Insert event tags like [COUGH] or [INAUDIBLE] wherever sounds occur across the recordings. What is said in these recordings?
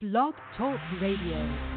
Blog Talk Radio.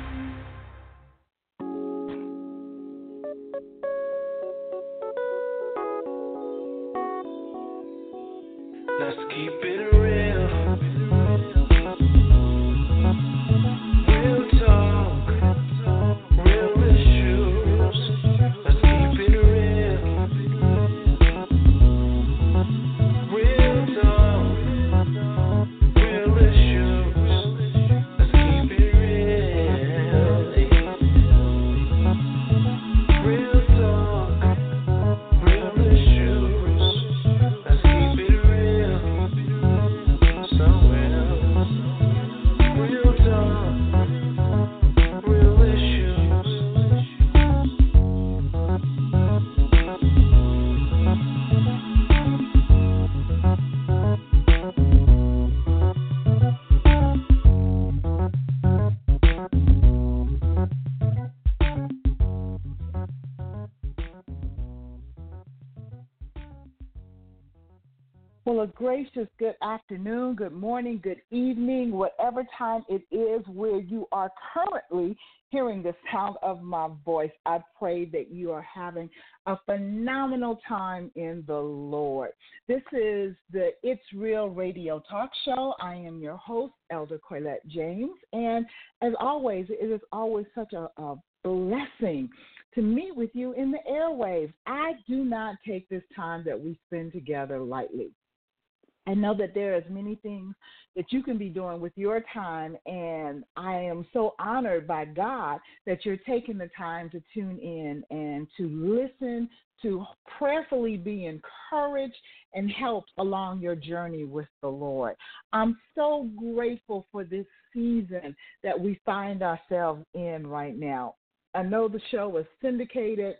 Well, a gracious good afternoon, good morning, good evening, whatever time it is where you are currently hearing the sound of my voice. I pray that you are having a phenomenal time in the Lord. This is the It's Real Radio Talk Show. I am your host, Elder Colette James. And as always, it is always such a, a blessing to meet with you in the airwaves. I do not take this time that we spend together lightly. I know that there is many things that you can be doing with your time, and I am so honored by God that you're taking the time to tune in and to listen, to prayerfully be encouraged and helped along your journey with the Lord. I'm so grateful for this season that we find ourselves in right now. I know the show is syndicated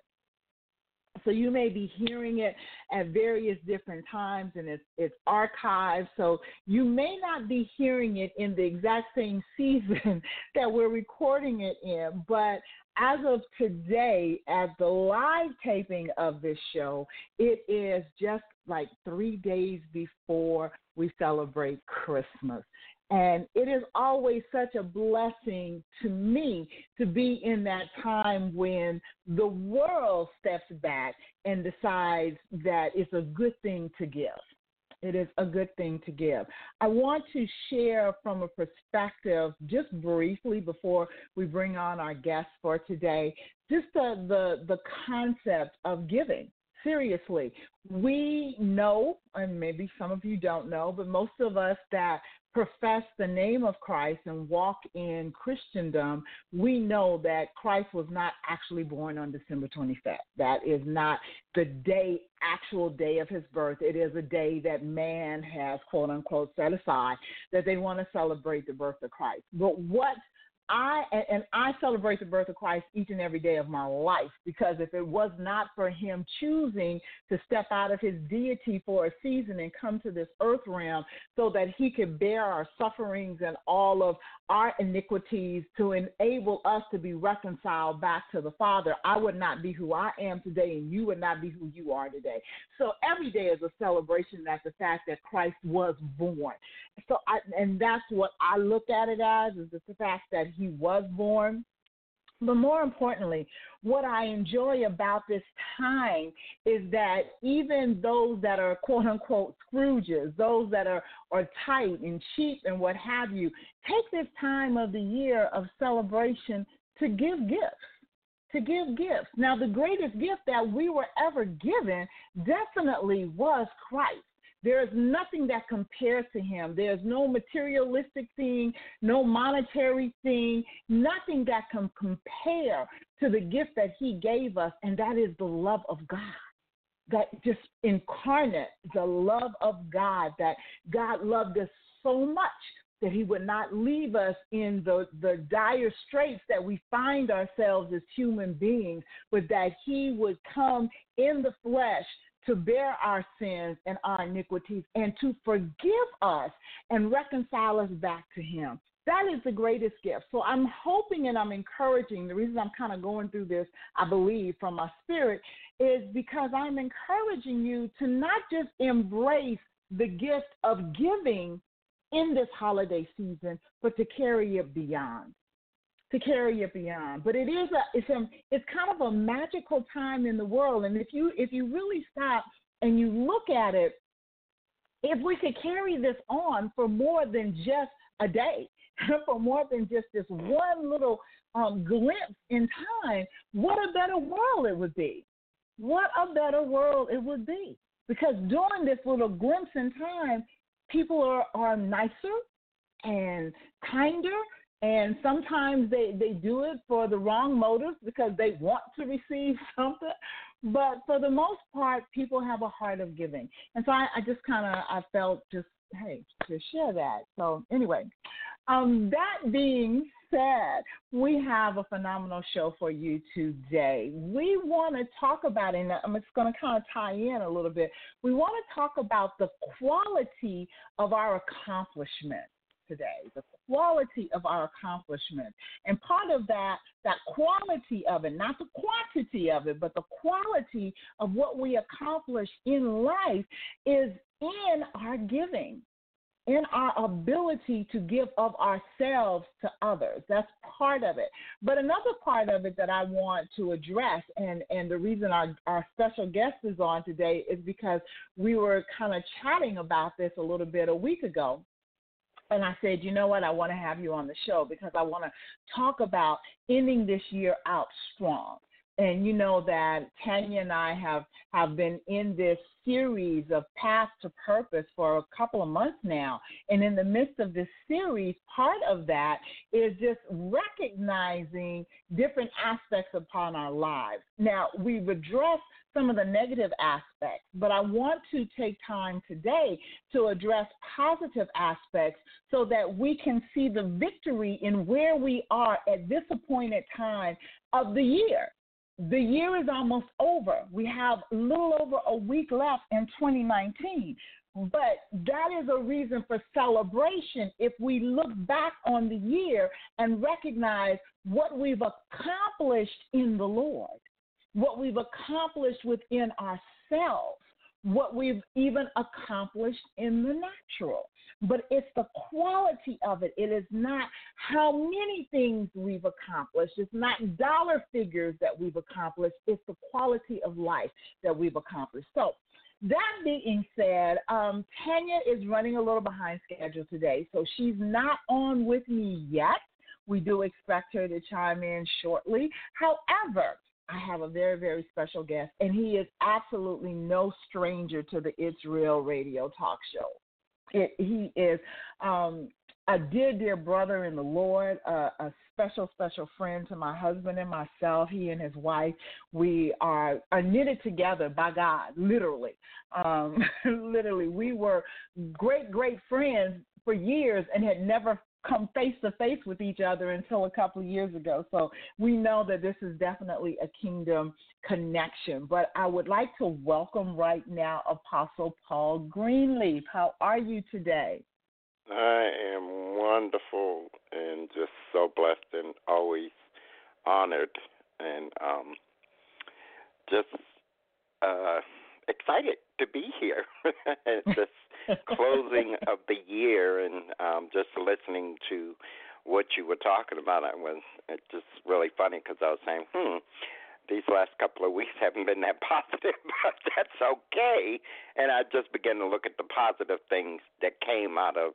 so you may be hearing it at various different times and it's it's archived. So you may not be hearing it in the exact same [LAUGHS] season that we're recording it in but as of today at the live taping of this show it is just like 3 days before we celebrate christmas and it is always such a blessing to me to be in that time when the world steps back and decides that it's a good thing to give. It is a good thing to give. I want to share from a perspective, just briefly before we bring on our guests for today, just the, the, the concept of giving seriously. We know, and maybe some of you don't know, but most of us that profess the name of Christ and walk in Christendom, we know that Christ was not actually born on December 25th. That is not the day, actual day of his birth. It is a day that man has, quote unquote, set aside that they want to celebrate the birth of Christ. But what I and I celebrate the birth of Christ each and every day of my life because if it was not for him choosing to step out of his deity for a season and come to this earth realm so that he could bear our sufferings and all of our iniquities to enable us to be reconciled back to the Father, I would not be who I am today and you would not be who you are today. So every day is a celebration at the fact that Christ was born. So I and that's what I look at it as is the fact that he was born. But more importantly, what I enjoy about this time is that even those that are quote unquote Scrooges, those that are, are tight and cheap and what have you, take this time of the year of celebration to give gifts. To give gifts. Now, the greatest gift that we were ever given definitely was Christ. There is nothing that compares to him. There's no materialistic thing, no monetary thing, nothing that can compare to the gift that he gave us, and that is the love of God. That just incarnate, the love of God, that God loved us so much that he would not leave us in the, the dire straits that we find ourselves as human beings, but that he would come in the flesh to bear our sins and our iniquities and to forgive us and reconcile us back to Him. That is the greatest gift. So I'm hoping and I'm encouraging. The reason I'm kind of going through this, I believe, from my spirit, is because I'm encouraging you to not just embrace the gift of giving in this holiday season, but to carry it beyond. To carry it beyond, but it is a it's a it's kind of a magical time in the world, and if you if you really stop and you look at it, if we could carry this on for more than just a day, [LAUGHS] for more than just this one little um, glimpse in time, what a better world it would be. What a better world it would be. Because during this little glimpse in time, people are, are nicer and kinder and sometimes they they do it for the wrong motives because they want to receive [LAUGHS] something. But for the most part people have a heart of giving. And so i, I just kind of i felt just hey to share that. So anyway um that being said we have a phenomenal show for you today. We want to talk about and i'm just going to kind of tie in a little bit. We want to talk about the quality of our accomplishments today, the quality of our accomplishment. And part of that, that quality of it, not the quantity of it, but the quality of what we accomplish in life is in our giving. In our ability to give of ourselves to others. That's part of it. But another part of it that I want to address, and, and the reason our, our special guest is on today is because we were kind of chatting about this a little bit a week ago and I said, you know what, I want to have you on the show because I want to talk about ending this year out strong. And you know that Tanya and I have have been in this series of Path to Purpose for a couple of months now. And in the midst of this series, part of that is just recognizing different aspects upon our lives. Now, we've addressed some of the negative aspects, but I want to take time today to address positive aspects so that we can see the victory in where we are at this appointed time of the year. The year is almost over. We have a little over a week left in 2019. But that is a reason for celebration if we look back on the year and recognize what we've accomplished in the Lord what we've accomplished within ourselves, what we've even accomplished in the natural. But it's the quality of it. It is not how many things we've accomplished. It's not dollar figures that we've accomplished. It's the quality of life that we've accomplished. So, that being said, um, Tanya is running a little behind schedule today, so she's not on with me yet. We do expect her to chime in shortly. However, I have a very, very special guest, and he is absolutely no stranger to the It's Real radio talk show. It, he is um, a dear, dear brother in the Lord, a special, special friend to my husband and myself. He and his wife, we are, are knitted together by God, literally. Um, [LAUGHS] literally, we were great, great friends for years and had never come face to face with each other until a couple of years ago. So we know that this is definitely a kingdom connection. But I would like to welcome right now Apostle Paul Greenleaf. How are you today? I am wonderful and just so blessed and always honored and um, just uh, excited to be here. [LAUGHS] [LAUGHS] just closing of the year and um, just listening to what you were talking about, I was it's just really funny because I was saying, hmm, these last couple of weeks haven't been that [LAUGHS] positive, but that's okay. And I just began to look at the positive things that came out of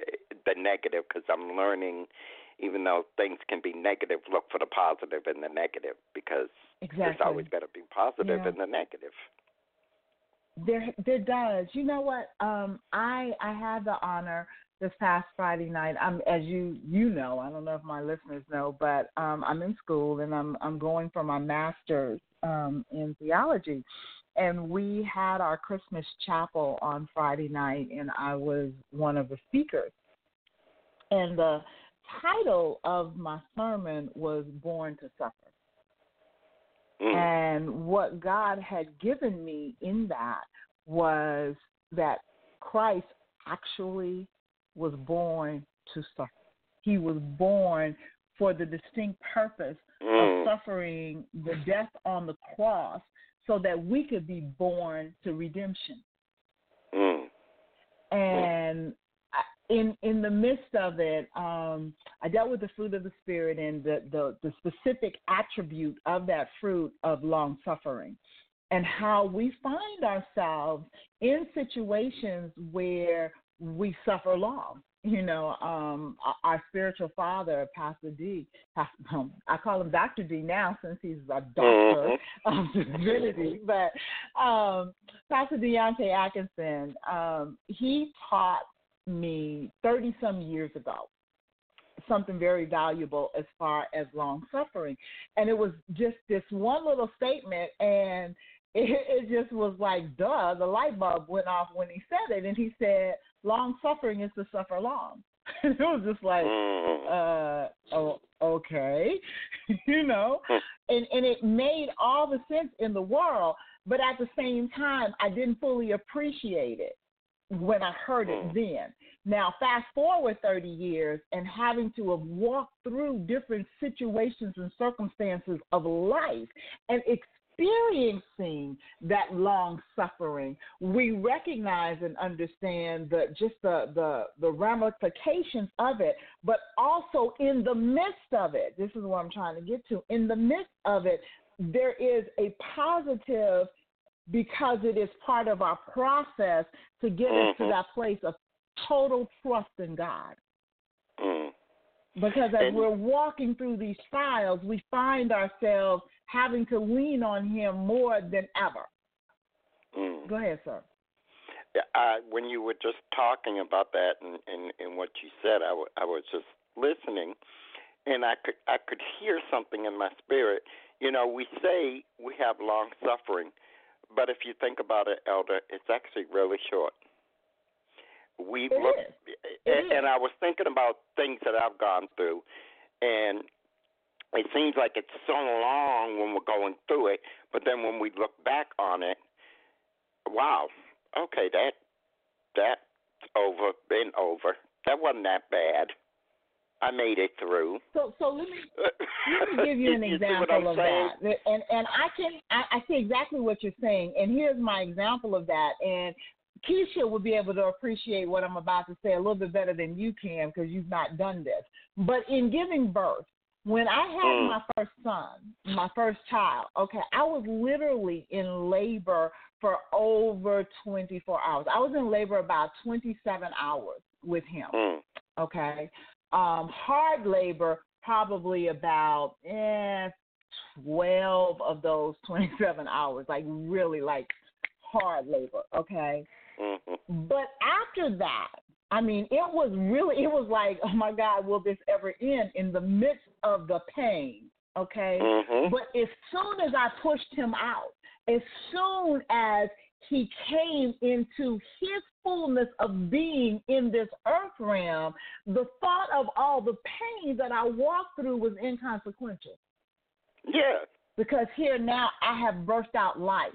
eh, the negative because I'm learning, even though things can be negative, look for the positive in the negative because exactly. there's always got to be positive Yeah. in the negative. There, there does. You know what? Um, I I had the honor this past Friday night. I'm as you you know. I don't know if my listeners know, but um, I'm in school and I'm I'm going for my master's um, in theology. And we had our Christmas chapel on Friday night, and I was one of the speakers. And the title of my sermon was "Born to Suffer." Mm. And what God had given me in that was that Christ actually was born to suffer. He was born for the distinct purpose of Mm. suffering the death on the cross so that we could be born to redemption. Mm. And I, in in the midst of it, um, I dealt with the fruit of the spirit and the, the the specific attribute of that fruit of long suffering, and how we find ourselves in situations where we suffer long. You know, um, our- spiritual father, Pastor D, Pastor, [LAUGHS] um, I call him Doctor D now since he's a doctor Mhm. [LAUGHS] of divinity, but um, Pastor Deontay Atkinson, um, he taught me 30 some years ago something very valuable as far as long suffering. And it was just this one little statement, and [LAUGHS] it, it just was like, duh, the light bulb went off when he said it. And he said, long suffering is to suffer long. [LAUGHS] it was just like, Mm. uh oh okay [LAUGHS] you know and and it made all the sense in the world but at the same time i didn't fully appreciate it when i heard it Mm. then now fast forward 30 years and having to have walked through different situations and circumstances of life and experiencing that long suffering, we recognize and understand the just the, the the ramifications of it, but also in the midst of it, this is what I'm trying to get to. In the midst of it, there is a positive because it is part of our process to get us to Mhm. that place of total trust in God. Mm. Because as And- we're walking through these trials, we find ourselves having to lean on Him more than ever. Mm. Go ahead, sir. Yeah, I, when you were just talking about that and, and, and what you said, I, w- I was just listening, and I could I could hear something in my spirit. You know, we say we have long suffering, but if you think about it, Elder, it's actually really short. We It look, and, and I was thinking about things that I've gone through, and it seems like it's so long when we're going through it, but then when we look back on it, wow, okay, that that's over, been over. That wasn't that bad. I made it through. So, so let me [LAUGHS] let me give you an see example of saying? that. And and I can I, I see exactly what you're saying. And here's my example of that. And Keisha will be able to appreciate what I'm about to say a little bit better than you can because you've not done this. But in giving birth, when I had Mm. my first son, my first child, okay, I was literally in labor for over 24 hours. I was in labor about 27 hours with him Mm. okay um hard labor probably about eh, 12 of those [LAUGHS] 27 hours like really like hard labor okay Mhm. but after that i mean it was really it was like oh my god will this ever end in the midst of the pain okay Mhm. but as soon as I pushed him out, as soon as he came into his fullness of being in this earth realm, the thought of all the pain that I walked through was inconsequential Yeah. because here now I have burst out life.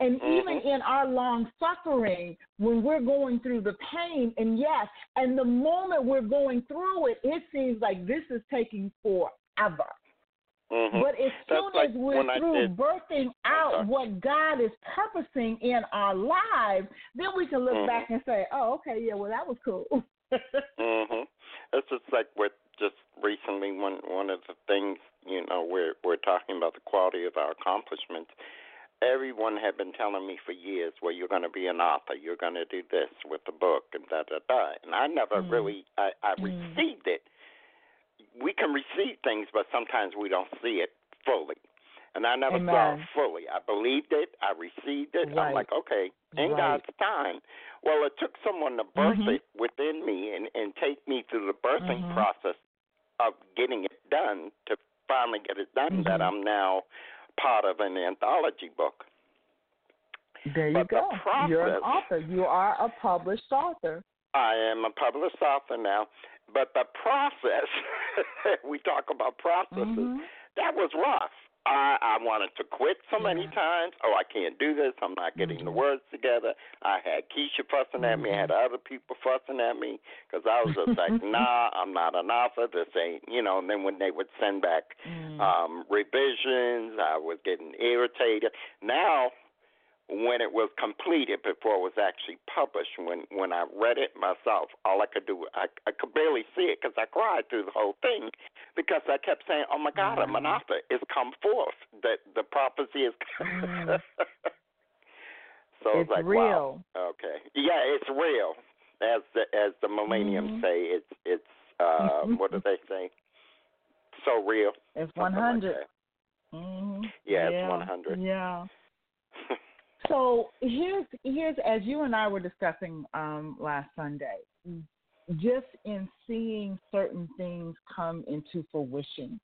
And even Mhm. in our long suffering, when we're going through the pain, and yes, and the moment we're going through it, it seems like this is taking forever. Mhm. But as That's soon like as we're through did- birthing out what God is purposing in our lives, then we can look Mhm. back and say, "Oh, okay, yeah, well, that was cool." [LAUGHS] Mhm. It's just like with just recently one one of the things you know we're we're talking about the quality of our accomplishments. Everyone had been telling me for years, well, you're going to be an author, you're going to do this with the book, and da da da. And I never Mm. really I, I Mm. received it. We can receive things, but sometimes we don't see it fully. And I never saw it fully. I believed it. I received it. Right. I'm like, okay, in Right. God's time. Well, it took someone to birth Mhm. it within me and, and take me through the birthing Mhm. process of getting it done to finally get it done that Mhm. I'm now part of an anthology book. there you But the go. You're an author. You are a published author. I am a published author now, but the process, [LAUGHS] we talk about processes, Mhm. that was rough. I, I wanted to quit so many Yeah. times. Oh, I can't do this. I'm not getting the Mhm. words together. I had Keisha fussing at me. I had other people fussing at me because I was just like, [LAUGHS] nah, I'm not an author. This ain't, you know. And then when they would send back Mm. um, revisions, I was getting irritated. Now, when it was completed before it was actually published. When when I read it myself, all I could do I I could barely see it because I cried through the whole thing because I kept saying, "Oh my God, a Manatha is come forth. That the prophecy is." [LAUGHS] Mm. so it's it's like, real. wow, okay, yeah, it's real. As the as the millennium Mhm. say, it's it's uh what do they say? So real. It's one like hundred. Mm-hmm. Yeah, it's 100. Yeah. So here's here's as you and I were discussing um, last Sunday, just in seeing certain things come into fruition.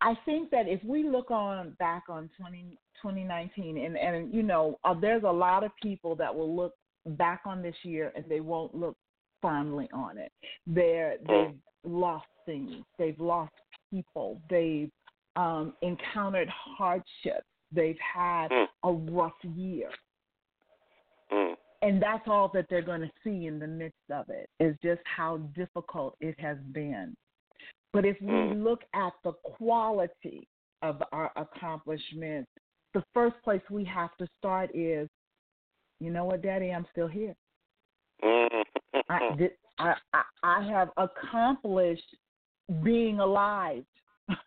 I think that if we look on back on 20, 2019, and and you know, uh, there's a lot of people that will look back on this year and they won't look fondly on it. They're they've lost things, they've lost people, they've um, encountered hardships, they've had Mm. a rough year. mm. And that's all that they're going to see in the midst of it is just how difficult it has been. But if we Mm. look at the quality of our accomplishments, the first place we have to start is, you know what, Daddy, I'm still here. Mm. I, [LAUGHS] did, I, I, I have accomplished being alive [LAUGHS]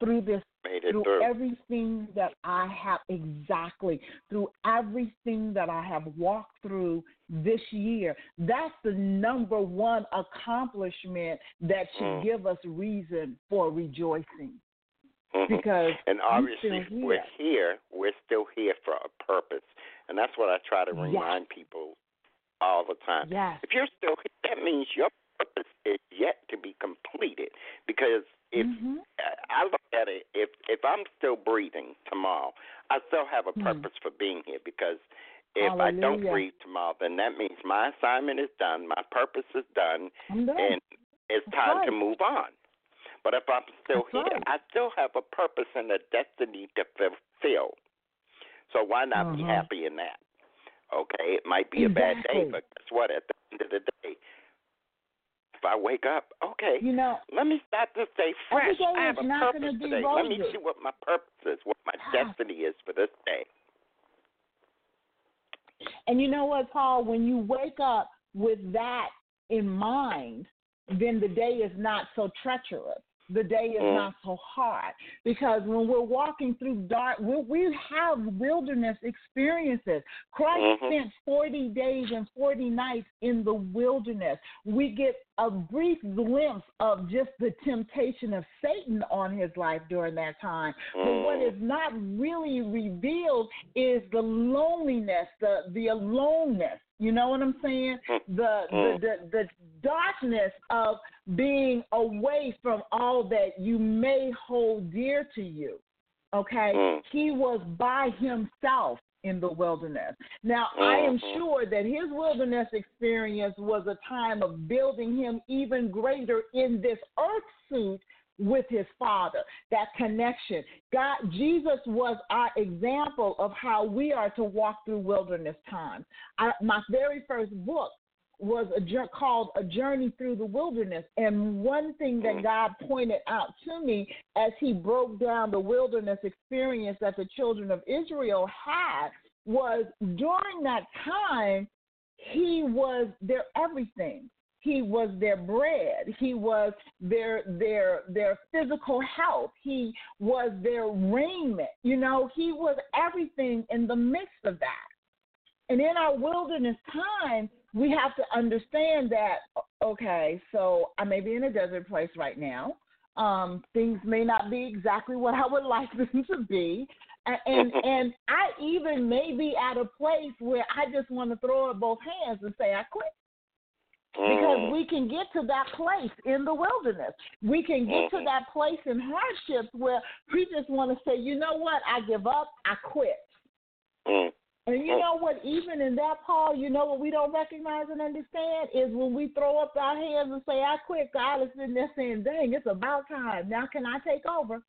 through this through through. everything that I have exactly through everything that I have walked through this year. That's the number one accomplishment that should Mm. give us reason for rejoicing Mhm. because And obviously, still we're here. here. We're still here for a purpose, and that's what I try to Yes. remind people all the time. Yes. If you're still here, that means your purpose is yet to be completed. Because if Mhm. I- look at it, if if I'm still breathing tomorrow, I still have a Hmm. purpose for being here. Because if I don't breathe tomorrow, then that means my assignment is done, my purpose is done, done. and it's That's time to move on. But if I'm still That's here, right. I still have a purpose and a destiny to fulfill. So why not be Mhm. happy in that? Okay, it might be a bad day, but guess what? At the end of the day, I wake up, okay, you know, let me start day Every fresh. I have a purpose today. Let me see what my purpose is, what my [SIGHS] destiny is for this day. And you know what, Paul? When you wake up with that in mind, then the day is not so treacherous. The day is Mm. not so hard because when we're walking through dark, we, we have wilderness experiences. Christ Mhm. spent 40 days and 40 nights in the wilderness. We get a brief glimpse of just the temptation of Satan on his life during that time. But what Mm. is not really revealed is the loneliness, the the aloneness. You know what I'm saying? The the the, the darkness of being away from all that you may hold dear to you. Okay? Mm. He was by himself in the wilderness. Now, I am Mhm. sure that his wilderness experience was a time of building him even greater in this earth suit with his father. That connection. God Jesus was our example of how we are to walk through wilderness times. I, my very first book was a called A Journey Through the Wilderness. And one thing that Mm. God pointed out to me as he broke down the wilderness experience that the children of Israel had was during that time, he was their everything. He was their bread. He was their their their physical health. He was their raiment. You know, he was everything in the midst of that. And in our wilderness time, we have to understand that okay, so I may be in a desert place right now. Um, things may not be exactly what I would [LAUGHS] like them to be. And, and [LAUGHS] and I even may be at a place where I just want to throw up both hands and say I quit because Mm. we can get to that place in the wilderness. We can get to Mhm. that place in hardships where we just want to say, you know what, I give up, I quit. Mm. And you Mm. know what, even in that, Paul, you know what we don't recognize and understand is when we throw up our hands and say, I quit, God is sitting there saying, dang, it's about time. Now can I take over?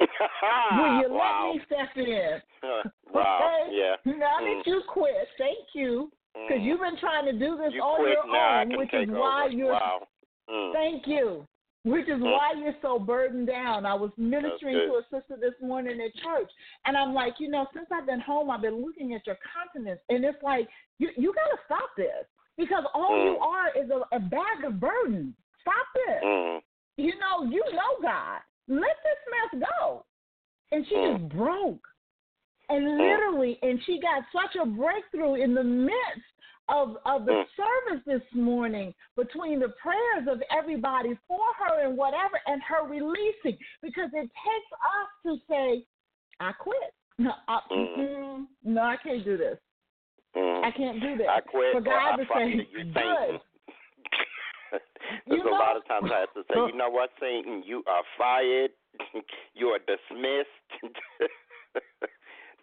[LAUGHS] Will you wow. let me step in? [LAUGHS] wow. [LAUGHS] Okay? Yeah. Now Mm. that you quit, thank you. Because Mm. you've been trying to do this you on your now. Own, which is why over. you're. Wow. Mm. Thank you. which is Mm. why you're so burdened down. I was ministering to a sister this morning at church, and I'm like, you know, since I've been home, I've been looking at your countenance, and it's like, you you got to stop this because all Mm. you are is a, a bag of burden. Stop this. Mm. You know, you know God. Let this mess go. And she Mm. just broke. And literally, and she got such a breakthrough in the midst of of the Mm. service this morning between the prayers of everybody for her and whatever and her releasing because it takes us to say, I quit. [LAUGHS] No, I, Mm. mm, no, I can't do this. Mm. I can't do this. I quit For or God I to say, you, [LAUGHS] you good. Satan. There's You a lot of times I have to say, you know what, Satan, you are fired. [LAUGHS] you are dismissed.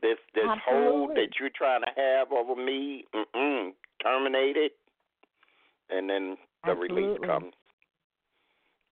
This this hold that you're trying to have over me, mm-mm, terminated. And then the release comes.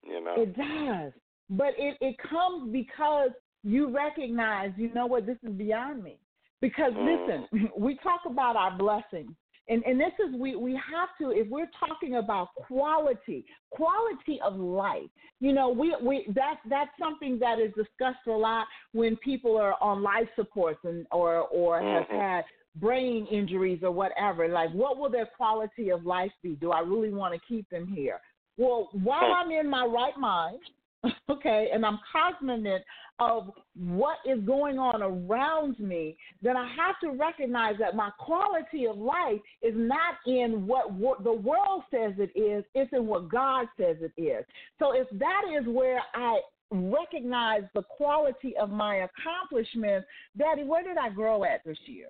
You know. It does. But it, it comes because you recognize, you know what, this is beyond me. Because Mm. listen, [LAUGHS] we talk about our blessings. And and this is we we have to if we're talking about quality, quality of life. You know, we we that that's something that is discussed a lot when people are on life supports and or or have Mhm. had brain injuries or whatever. Like what will their quality of life be? Do I really want to keep them here? Well, while. I'm in my right mind, [LAUGHS] okay, and I'm cognizant of what is going on around me, then I have to recognize that my quality of life is not in what the world says it is, it's in what God says it is. So if that is where I recognize the quality of my accomplishments, Daddy, where did I grow at this year?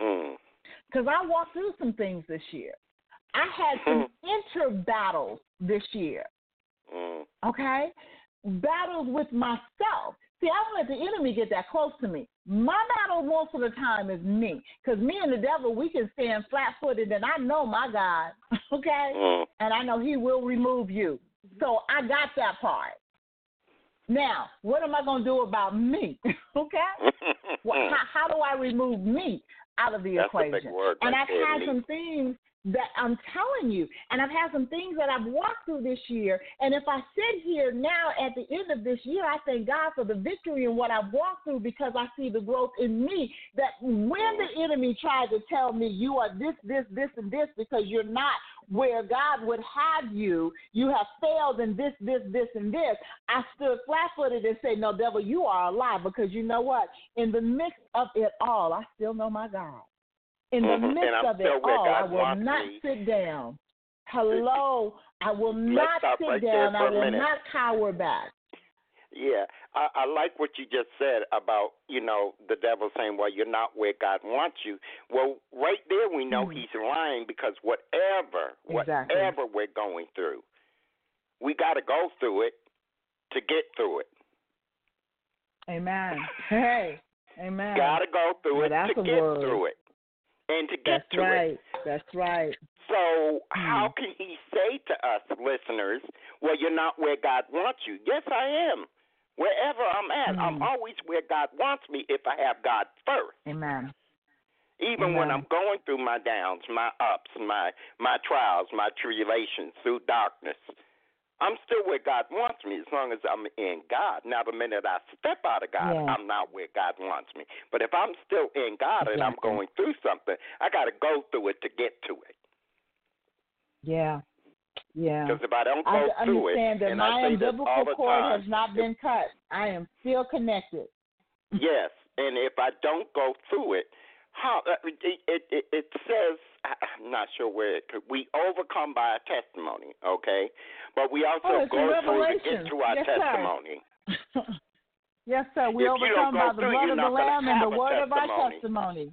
Mm. because I walked through some things this year. I had some inter battles this year, Mm. okay? Battles with myself. See, I don't let the enemy get that close to me. My battle most of the time is me, because me and the devil, we can stand flat footed, and I know my God, [LAUGHS] okay? Mm. And I know He will remove you. So I got that part. Now, what am I going to do about me, [LAUGHS] okay? [LAUGHS] Well, how, how do I remove me out of the That's a big equation? word and right I've had me. some things that I'm telling you, and I've had some things that I've walked through this year. And if I sit here now at the end of this year, I thank God for the victory in what I've walked through because I see the growth in me. That when the enemy tried to tell me you are this, this, this, and this because you're not where God would have you, you have failed in this, this, this, and this. I stood flat footed and said, No, devil, you are a lie because you know what? In the midst of it all, I still know my God. In the Mhm. Midst of it all, I will not me. sit down. [LAUGHS] Hello, I will not sit right down. I will minute. not cower back. Yeah, I, I like what you just said about you know the devil saying, "Well, you're not where God wants you." Well, right there we know Mhm. he's lying because whatever, Exactly. whatever we're going through, we got to go through it to get through it. Amen. [LAUGHS] Hey, amen. Got to go through Well, it to get word. through it, and to get That's to it. right. That's right. So Hmm. how can he say to us listeners, "Well, you're not where God wants you"? Yes, I am. Wherever I'm at, I'm Hmm. always where God wants me if I have God first. Amen. Even when I'm going through my downs, my ups, my my trials, my tribulations, through darkness, I'm still where God wants me as long as I'm in God. Now, the minute I step out of God, Yeah. I'm not where God wants me. But if I'm still in God and I'm going through something, I got to go through it to get to it. Yeah. Yeah. Because if I don't go I through it, understand that and my I say this umbilical the cord time, has not been cut. I am still connected. yes, and if I don't go through it, how uh, it it, it, it says I- I'm not sure where it could, we overcome by our testimony, okay? But we also Oh, go through to get to our Yes, sir. testimony. [LAUGHS] yes, sir. We If overcome by the through, blood of the Lamb and the word of our testimony. testimony.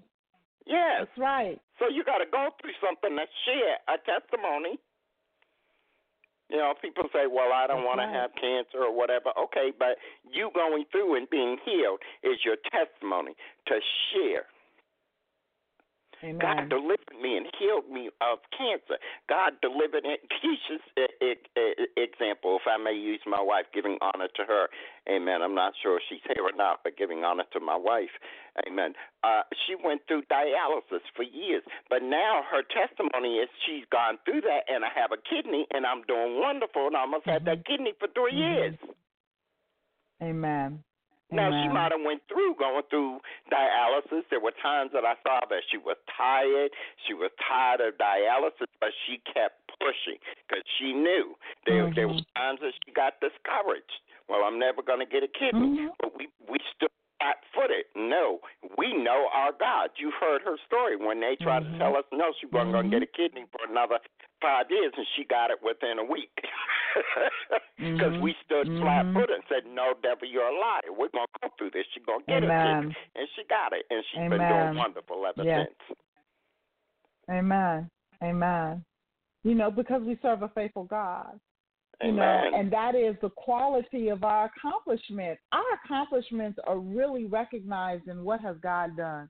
Yes. That's right. So you got to go through something to share a testimony. You know, people say, "Well, I don't want right. to have cancer or whatever." Okay, but you going through and being healed is your testimony to share. Amen. God delivered me and healed me of cancer. God delivered it. [LAUGHS] Keisha's e- example, if I may use my wife, giving honor to her. Amen. I'm not sure if she's here or not, but giving honor to my wife. Amen. Uh, she went through dialysis for years, but now her testimony is she's gone through that, and I have a kidney, and I'm doing wonderful, and I almost had that kidney for 3 Mhm. years. Amen. Now she might have went through going through dialysis. There were times that I saw that she was tired. She was tired of dialysis, but she kept pushing because she knew there there were times that she got discouraged. Well, I'm never going to get a kidney, Mhm. but we we still flat footed. No, we know our God. You heard her story when they tried Mhm. to tell us no, she wasn't going to get a kidney for another five years, and she got it within a week. [LAUGHS] Because Mhm. we stood flat Mhm. footed and said, "No, devil, you're a liar. We're going to go through this. She's going to get Amen. kidney," and she got it, and she's been doing wonderful ever Yes. since. Amen. Amen. You know, because we serve a faithful God. You know, and that is the quality of our accomplishments. Our accomplishments are really recognized in what has God done.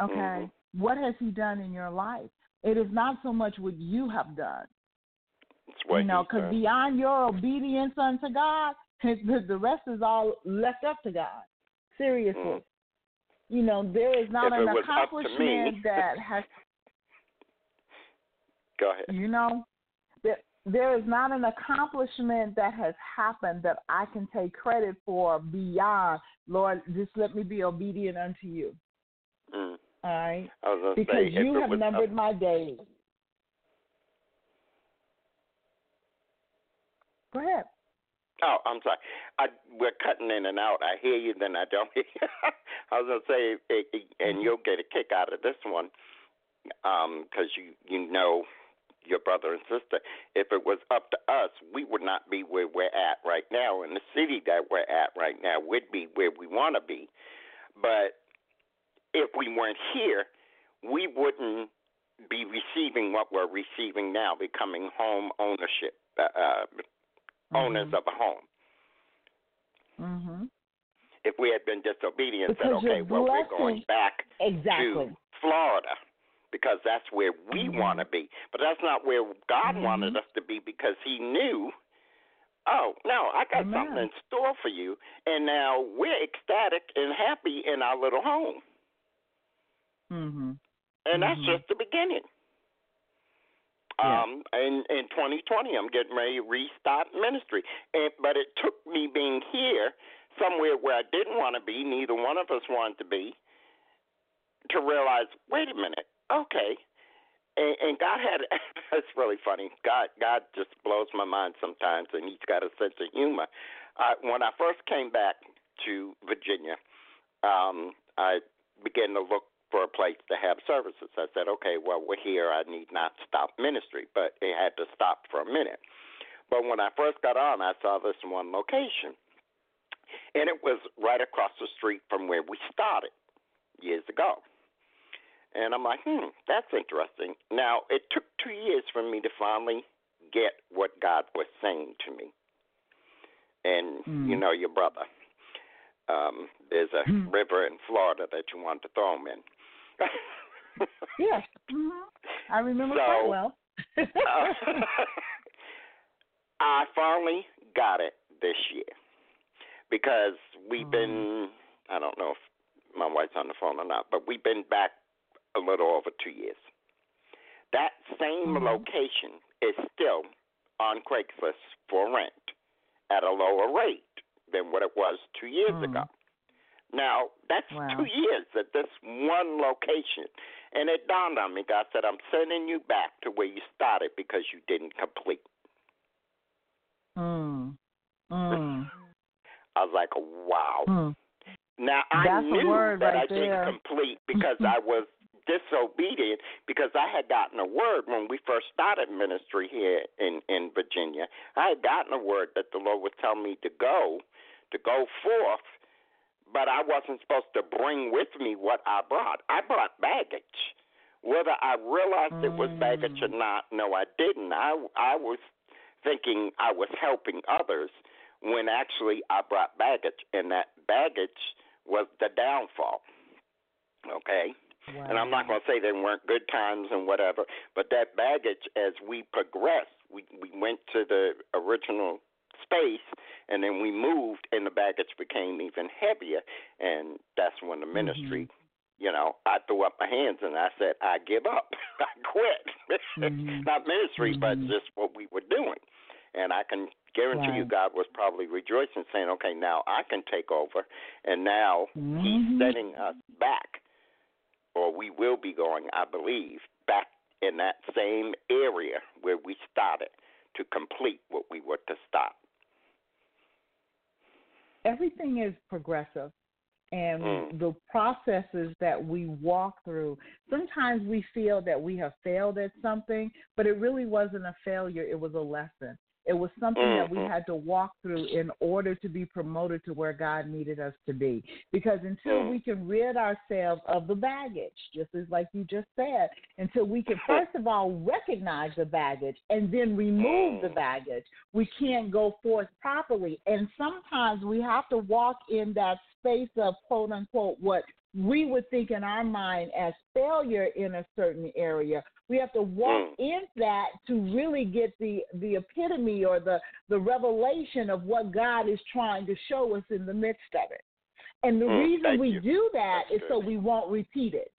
Okay? Mhm. What has he done in your life? It is not so much what you have done. You know, because beyond your obedience unto God, [LAUGHS] the, the rest is all left up to God. Seriously. Mm. You know, there is not If an it was up to accomplishment me. that has [LAUGHS] Go ahead. you know there, there is not an accomplishment that has happened that i can take credit for beyond lord just let me be obedient unto you Mm. all right I was because say, you have numbered up, my days go ahead Oh, I'm sorry. I we're cutting in and out. I hear you, then I don't [LAUGHS] hear. You. I was gonna say, it, it, and you'll get a kick out of this one, because you you know your brother and sister. If it was up to us, we would not be where we're at right now. In the city that we're at right now, we'd be where we want to be. But if we weren't here, we wouldn't be receiving what we're receiving now, becoming home ownership. Uh, uh, owners Mhm. of a home. mhm If we had been disobedient, said, okay, well, we're going back exactly to Florida because that's where we Mhm. want to be. But that's not where God Mhm. wanted us to be because He knew, oh, no, I got Amen. something in store for you. And now we're ecstatic and happy in our little home. mhm And that's Mhm. just the beginning. Yeah. Um, in in 2020, I'm getting ready to restart ministry, and but it took me being here somewhere where I didn't want to be, neither one of us wanted to be, to realize, wait a minute, okay. And, and God had [LAUGHS] it's really funny. God God just blows my mind sometimes, and He's got a sense of humor. Uh, when I first came back to Virginia, um, I began to look for a place to have services. I said, okay, well, we're here. I need not stop ministry, but it had to stop for a minute. But when I first got on, I saw this one location, and it was right across the street from where we started years ago. And I'm like, hmm, that's interesting. Now, it took two years for me to finally get what God was saying to me. And, Mm. you know, your brother, um, there's a Mm. river in Florida that you want to throw him in. [LAUGHS] yes mhm i remember So, quite well Uh, [LAUGHS] I finally got it this year because we've Mm. been, I don't know if my wife's on the phone or not, but we've been back a little over two years. That same Mhm. location is still on Craigslist for rent at a lower rate than what it was two years Mm. ago. Now, that's Wow. two years at this one location. And it dawned on me, God said, I'm sending you back to where you started because you didn't complete. mm. Mm. [LAUGHS] I was like, wow. Mm. Now, I That's knew word that right I didn't complete [LAUGHS] because I was disobedient because I had gotten a word when we first started ministry here in, in Virginia. I had gotten a word that the Lord was telling me to go, to go forth, but I wasn't supposed to bring with me what I brought. I brought baggage. Whether I realized it was baggage or Mm. not, no, I didn't. I I was thinking I was helping others when actually I brought baggage, and that baggage was the downfall. Okay, Wow. And I'm not going to say they weren't good times and whatever, but that baggage, as we progressed, we we went to the original space, and then we moved, and the baggage became even heavier, and that's when the ministry. You know, I threw up my hands and I said, I give up. [LAUGHS] I quit. Mhm. [LAUGHS] Not ministry, but Mhm. just what we were doing. And I can guarantee you, God was probably rejoicing, saying, okay, now I can take over. And now Mhm. He's setting us back, or we will be going, I believe, back in that same area where we started to complete what we were to stop. Everything is progressive and Mm. the processes that we walk through sometimes we feel that we have failed at something but it really wasn't a failure it was a lesson it was something that we Mhm. had to walk through in order to be promoted to where God needed us to be. Because until Mm. we can rid ourselves of the baggage, just as like you just said, until we can first of all recognize the baggage and then remove the Mm. baggage, we can't go forth properly. And sometimes we have to walk in that space of quote unquote what we would think in our mind as failure in a certain area. We have to walk Mm. in that to really get the the epitome or the the revelation of what God is trying to show us in the midst of it. And the Mm, reason we you. do that That's is so we won't repeat it.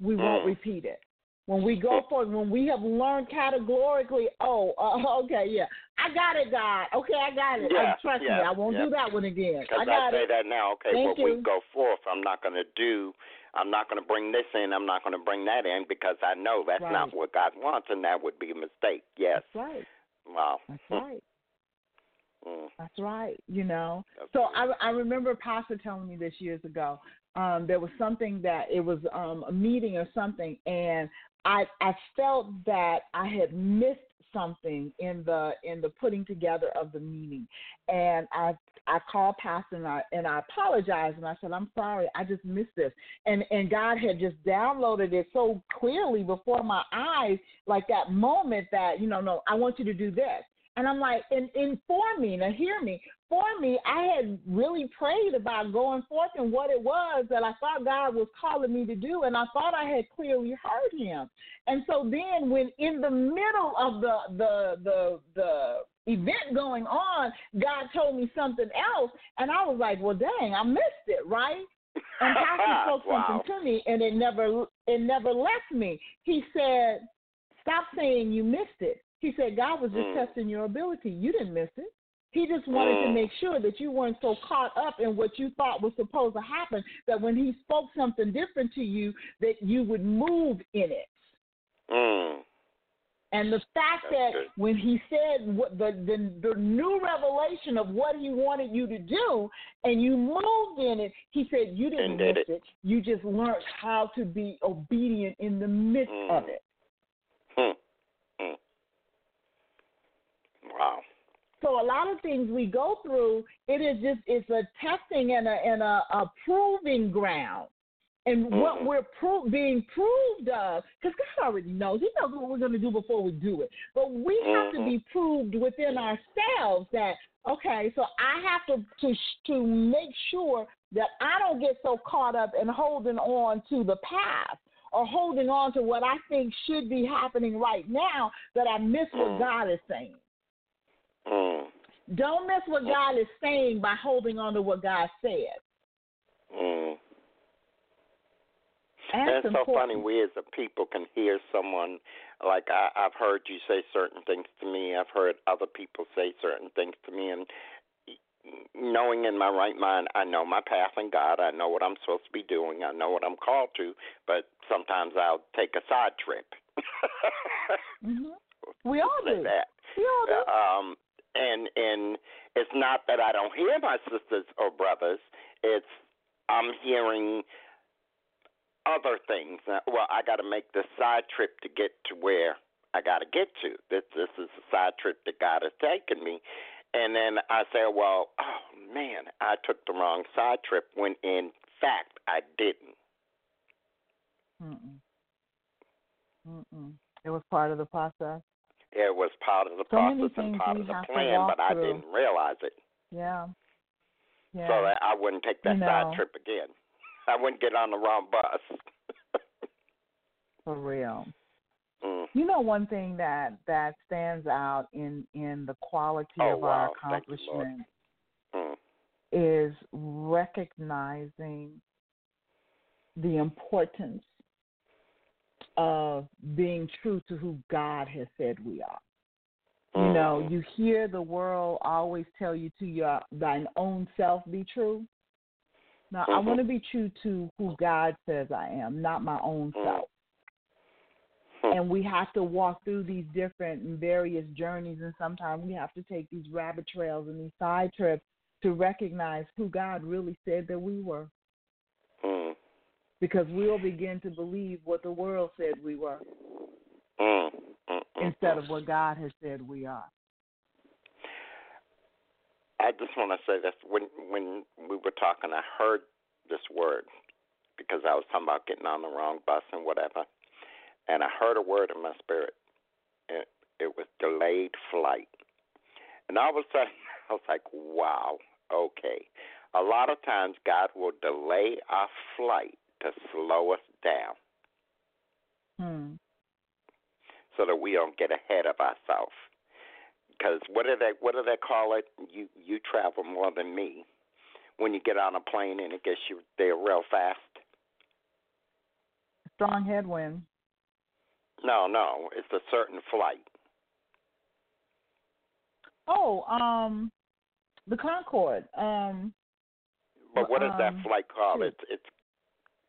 We won't Mm. repeat it. When we go [LAUGHS] for when we have learned categorically, oh, [LAUGHS] uh, okay, yeah, I got it, God. Okay, I got it. Yeah, Uh, trust yeah, me, I won't yeah. do that one again. Because I I, say it. that now, okay, Thank when you. we go forth, I'm not going to do, I'm not going to bring this in, I'm not going to bring that in because I know that's not what God wants, and that would be a mistake. Yes. That's right. Wow. That's right. Mm, That's right. You know. that's So. I I remember Pastor telling me this years ago. Um, there was something that it was um, a meeting or something, and I I felt that I had missed something in the in the putting together of the meeting, and I I called Pastor and I and I apologized and I said I'm sorry I just missed this, and and God had just downloaded it so clearly before my eyes, like that moment that you know no I want you to do this. And I'm like, and, and me, now hear me, for me, I had really prayed about going forth and what it was that I thought God was calling me to do, and I thought I had clearly heard Him. And so then, when in the middle of the the the the event going on, God told me something else, and I was like, well, dang, I missed it, right? And Pastor [LAUGHS] spoke wow. something to me, and it never it never left me. He said, "Stop saying you missed it." He said, "God was just Mm. testing your ability. You didn't miss it. He just wanted to Mm. make sure that you weren't so caught up in what you thought was supposed to happen that when He spoke something different to you, that you would move in it." Mm. And the fact That's that good. when he said what the, the the new revelation of what he wanted you to do, and you moved in it, he said you didn't did miss it. You just learned how to be obedient in the midst Mm. of it. Mm. Wow. So a lot of things we go through, it is just it's a testing and a and a, a proving ground. And what Mhm. we're pro- being proved of, because God already knows, He knows what we're going to do before we do it. But we have to be proved within ourselves that okay, so I have to to to make sure that I don't get so caught up in holding on to the past or holding on to what I think should be happening right now that I miss what Mhm. God is saying. Mm. Don't miss what God is saying by holding on to what God said. Mm. That's And it's so funny. We as a people can hear someone like I, I've heard you say certain things to me. I've heard other people say certain things to me, and knowing in my right mind, I know my path in God. I know what I'm supposed to be doing. I know what I'm called to. But sometimes I'll take a side trip. [LAUGHS] hmm We all do. that. We all do. um and and it's not that I don't hear my sisters or brothers it's I'm hearing other things well I got to make this side trip to get to where I got to get to this this is a side trip that God has taken me and then I say well oh man I took the wrong side trip when in fact I didn't Mm-mm. Mm-mm. It was part of the process. It was part of the So process and part of the plan but I through. didn't realize it Yeah. Yeah. so I wouldn't take that You know. side trip again. [LAUGHS] I wouldn't get on the wrong bus. For real. [LAUGHS] Mm. You know, one thing that that stands out in in the quality Oh, of our wow. You, accomplishment Mm. is recognizing the importance of being true to who God has said we are. You know, Mhm. you hear the world always tell you to your thine own self be true. Now, I Mhm. want to be true to who God says I am, not my own Mm. self. Hmm. And we have to walk through these different and various journeys, and sometimes we have to take these rabbit trails and these side trips to recognize who God really said that we were. Because we'll begin to believe what the world said we were Mm. Mm. instead Mm. of what God has said we are. I just want to say this when when we were talking, I heard this word because I was talking about getting on the wrong bus and whatever, and I heard a word in my spirit. It, it was delayed flight, and all of a sudden [LAUGHS] I was like, "Wow, okay." A lot of times God will delay our flight to slow us down Hmm. so that we don't get ahead of ourselves. Because what do they what do they call it? You you travel more than me. When you get on a plane and it gets you there real fast. Strong headwind. No, no, it's a certain flight. Oh, um, the Concorde. Um, But what is that Um, flight called? It's it's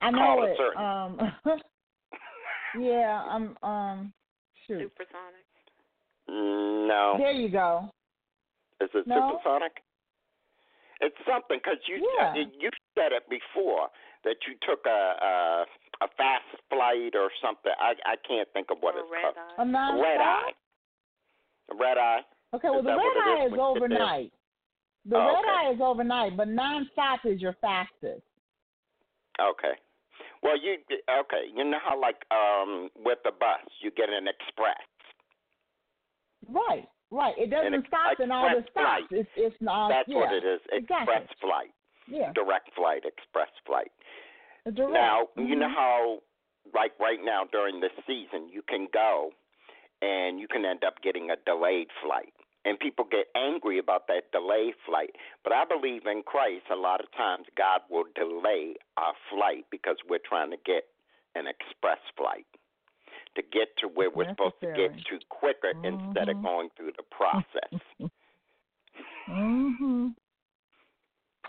I know Call it it. certain. Um, [LAUGHS] yeah. I'm. Um, shoot. Supersonic. no. There you go. Is it No. supersonic? It's something because you Yeah. you said it before that you took a a, a fast flight or something. I I can't think of what or it's red called. eye. A non Red eye. Red eye. Okay, well Is the red eye is is when you get there? overnight. The Oh, red okay. eye is overnight, but nonstop is your fastest. Okay. Well, you okay? You know how like um with the bus you get an express. Right, right. It doesn't stop in all the flight. stops. It's it's not. That's yeah, what it is. exactly. Express flight, Yeah, direct flight, express flight. direct. Now you know Mhm. how like right now during this season you can go and you can end up getting a delayed flight. And people get angry about that delayed flight. But I believe in Christ a lot of times God will delay our flight because we're trying to get an express flight. To get to where we're supposed to get to quicker instead of Mhm. going through the process. [LAUGHS] Mhm.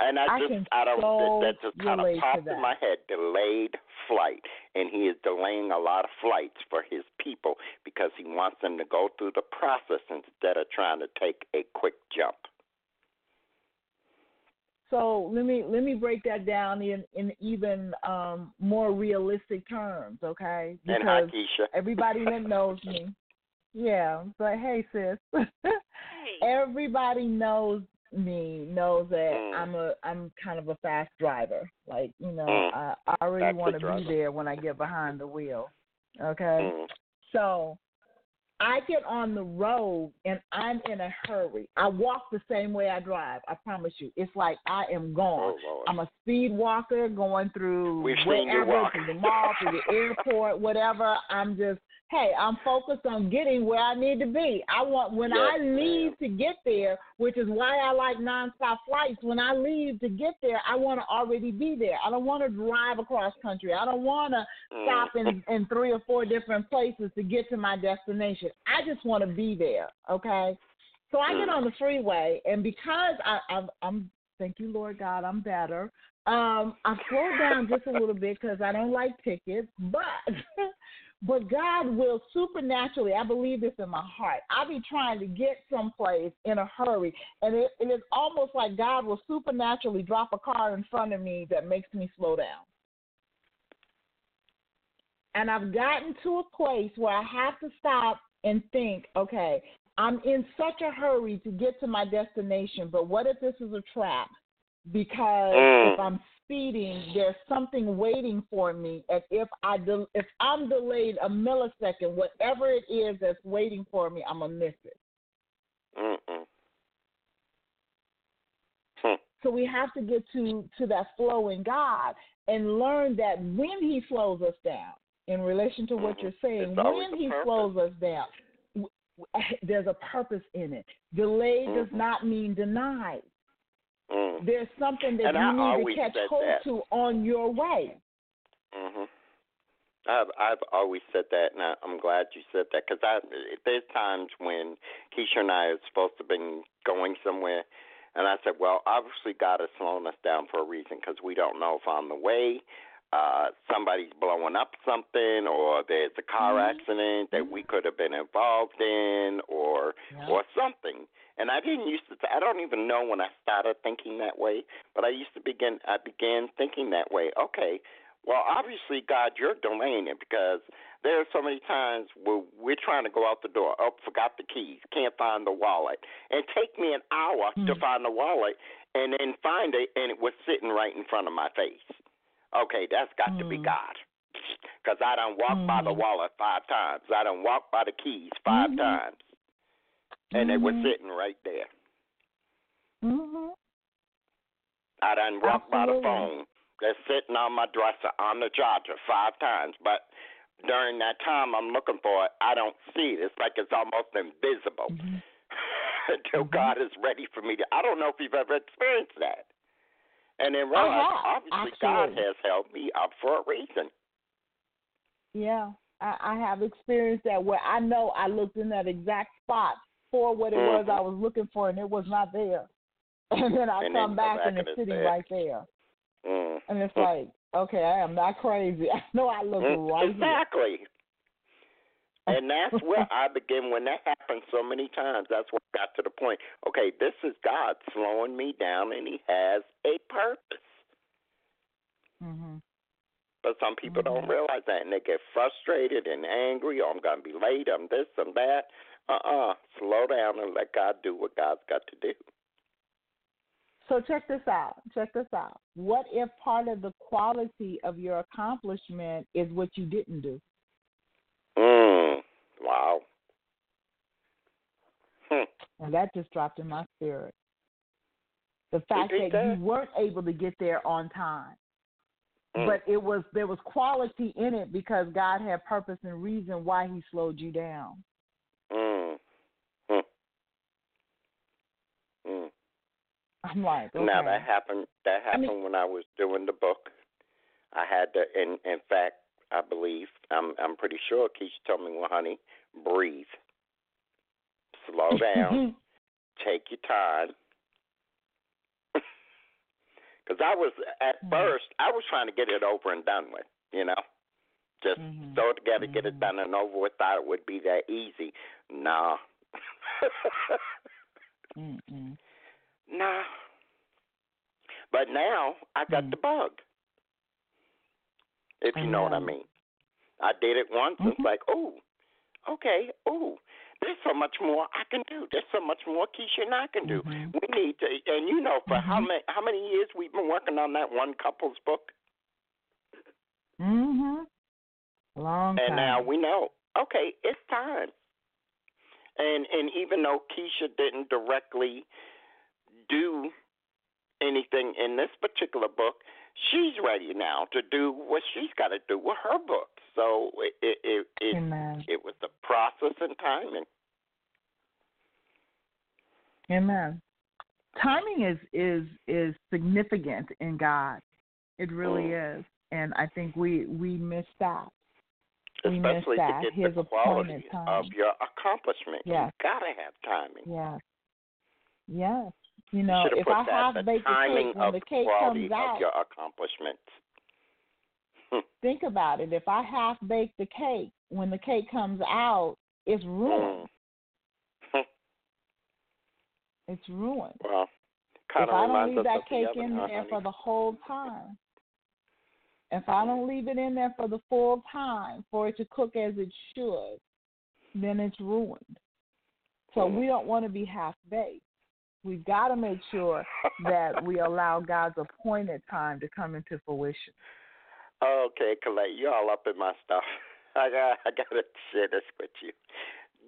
And I, I just can I don't so that just kind of popped in my head. Delayed flight, and he is delaying a lot of flights for his people because he wants them to go through the process instead of trying to take a quick jump. So let me let me break that down in in even um, more realistic terms, okay? and hi, Keisha. everybody that [LAUGHS] knows me, yeah, but hey, sis, [LAUGHS] Hey. everybody knows me knows that Mm. I'm a I'm kind of a fast driver. Like you know, Mm. I, I already want to be there when I get behind the wheel. Okay, Mm. so I get on the road and I'm in a hurry. I walk the same way I drive. I promise you. It's like I am gone. Oh I'm a speed walker going through We've wherever, through the mall, through the airport, whatever. I'm just, hey, I'm focused on getting where I need to be. I want when I Yes, leave to get there, which is why I like nonstop flights. When I leave to get there, I want to already be there. I don't want to drive across country. I don't want to Mm. stop in, [LAUGHS] in three or four different places to get to my destination. I just want to be there. Okay. So I get Mm. on the freeway, and because I, I'm, I'm, thank you, Lord God, I'm better. Um, I slow down just a little bit because I don't like tickets, but. [LAUGHS] But God will supernaturally, I believe this in my heart. I be trying to get someplace in a hurry, and it, it is almost like God will supernaturally drop a car in front of me that makes me slow down. And I've gotten to a place where I have to stop and think, okay, I'm in such a hurry to get to my destination, but what if this is a trap? Because Mm. if I'm speeding, there's something waiting for me. And if I del- if I'm delayed a millisecond, whatever it is that's waiting for me, I'm gonna miss it. Mm-mm. Hmm. So we have to get to to that flow in God and learn that when He slows us down, in relation to what Mhm. you're saying. When he purpose. slows us down, [LAUGHS] there's a purpose in it. Delay does Mhm. not mean denied. Mm. There's something that And I you need to catch hold that. to on your way. Mhm. I've I've always said that, and I, I'm glad you said that because I there's times when Keisha and I are supposed to been going somewhere, and I said, well, obviously God is slowing us down for a reason because we don't know if on the way uh somebody's blowing up something or there's a car Mhm. accident that we could have been involved in or Yeah. or something. And I didn't used to. I don't even know when I started thinking that way, but I used to begin. I began thinking that way. Okay, well, obviously, God, you're delaying it because there are so many times where we're trying to go out the door. Oh, forgot the keys, can't find the wallet, and take me an hour to Hmm. find the wallet, and then find it, and it was sitting right in front of my face. Okay, that's got to be Hmm. God, because I done walked by the Mhm. wallet five times. I done walked by the keys 5 Mhm. times and they were Mhm. sitting right there. Mhm. I done walked by the phone. They're sitting on my dresser on the charger five times, but during that time I'm looking for it, I don't see it. It's like it's almost invisible [LAUGHS] Mhm. until Mhm. God is ready for me to. I don't know if you've ever experienced that. And then realize, have, obviously, God has held me up for a reason. Yeah, I, I have experienced that where I know I looked in that exact spot for what it was Mhm. I was looking for, and it was not there. [LAUGHS] And then I And come go back, back and it's sitting there. right there. Mm. And it's like, okay, I am not crazy. [LAUGHS] I know I look Mm, right exactly. [LAUGHS] And that's where I begin when that happens so many times. That's where I got to the point. Okay, this is God slowing me down, and He has a purpose. here. hmm But some people don't Mhm. realize that, and they get frustrated and angry. Oh, I'm going to be late. I'm this. I'm that. Uh-uh. Slow down and let God do what God's got to do. So check this out. Check this out. What if part of the quality of your accomplishment is what you didn't do? Mm. Wow. Hmm. And that just dropped in my spirit. The fact that, that? you weren't able to get there on time. Mm. But it was there was quality in it because God had purpose and reason why he slowed you down. Mm. Mm. I'm like, okay. Now that happened. That I mean- happened when I was doing the book. I had to. In in fact, I believe I'm. I'm pretty sure. Keisha told me, "Well, honey, breathe, slow [LAUGHS] down, take your time." [LAUGHS] Because I was at Mhm. first, I was trying to get it over and done with. You know, just Mhm. throw it together, get it Mhm. done and over with. Thought it would be that easy. Nah. Mm-mm. Nah. But now I got Mm. the bug. If you know what I mean. I did it once. It's Mhm. like, oh, okay, oh, there's so much more I can do. There's so much more Keisha and I can do. Mhm. We need to, and you know, for how Mhm. many how many years we've been working on that one couple's book, Mhm. Long and time. now we know, okay, it's time. And and even though Keisha didn't directly do anything in this particular book, she's ready now to do what she's got to do with her book. So it it it it, Amen. it was the process and timing. Amen. Timing is is is significant in God. It really Mm. is, and I think we we miss that. Especially to get his the quality of your accomplishment. Yes. You gotta have timing. Yes. Yes. You You know, have if I that half the bake the timing cake when the cake comes out, your accomplishments. [LAUGHS] think about it. If I half bake the cake when the cake comes out, it's ruined. Mm. It's ruined. [LAUGHS] well, if I don't leave that cake oven, in huh, there honey? for the whole time, if I don't leave it in there for the full time for it to cook as it should, then it's ruined. So Mhm. we don't want to be half baked. We've got to make sure [LAUGHS] that we allow God's appointed time to come into fruition. Okay, Colette, you're all up in my stuff. [LAUGHS] I got I got to share this with you.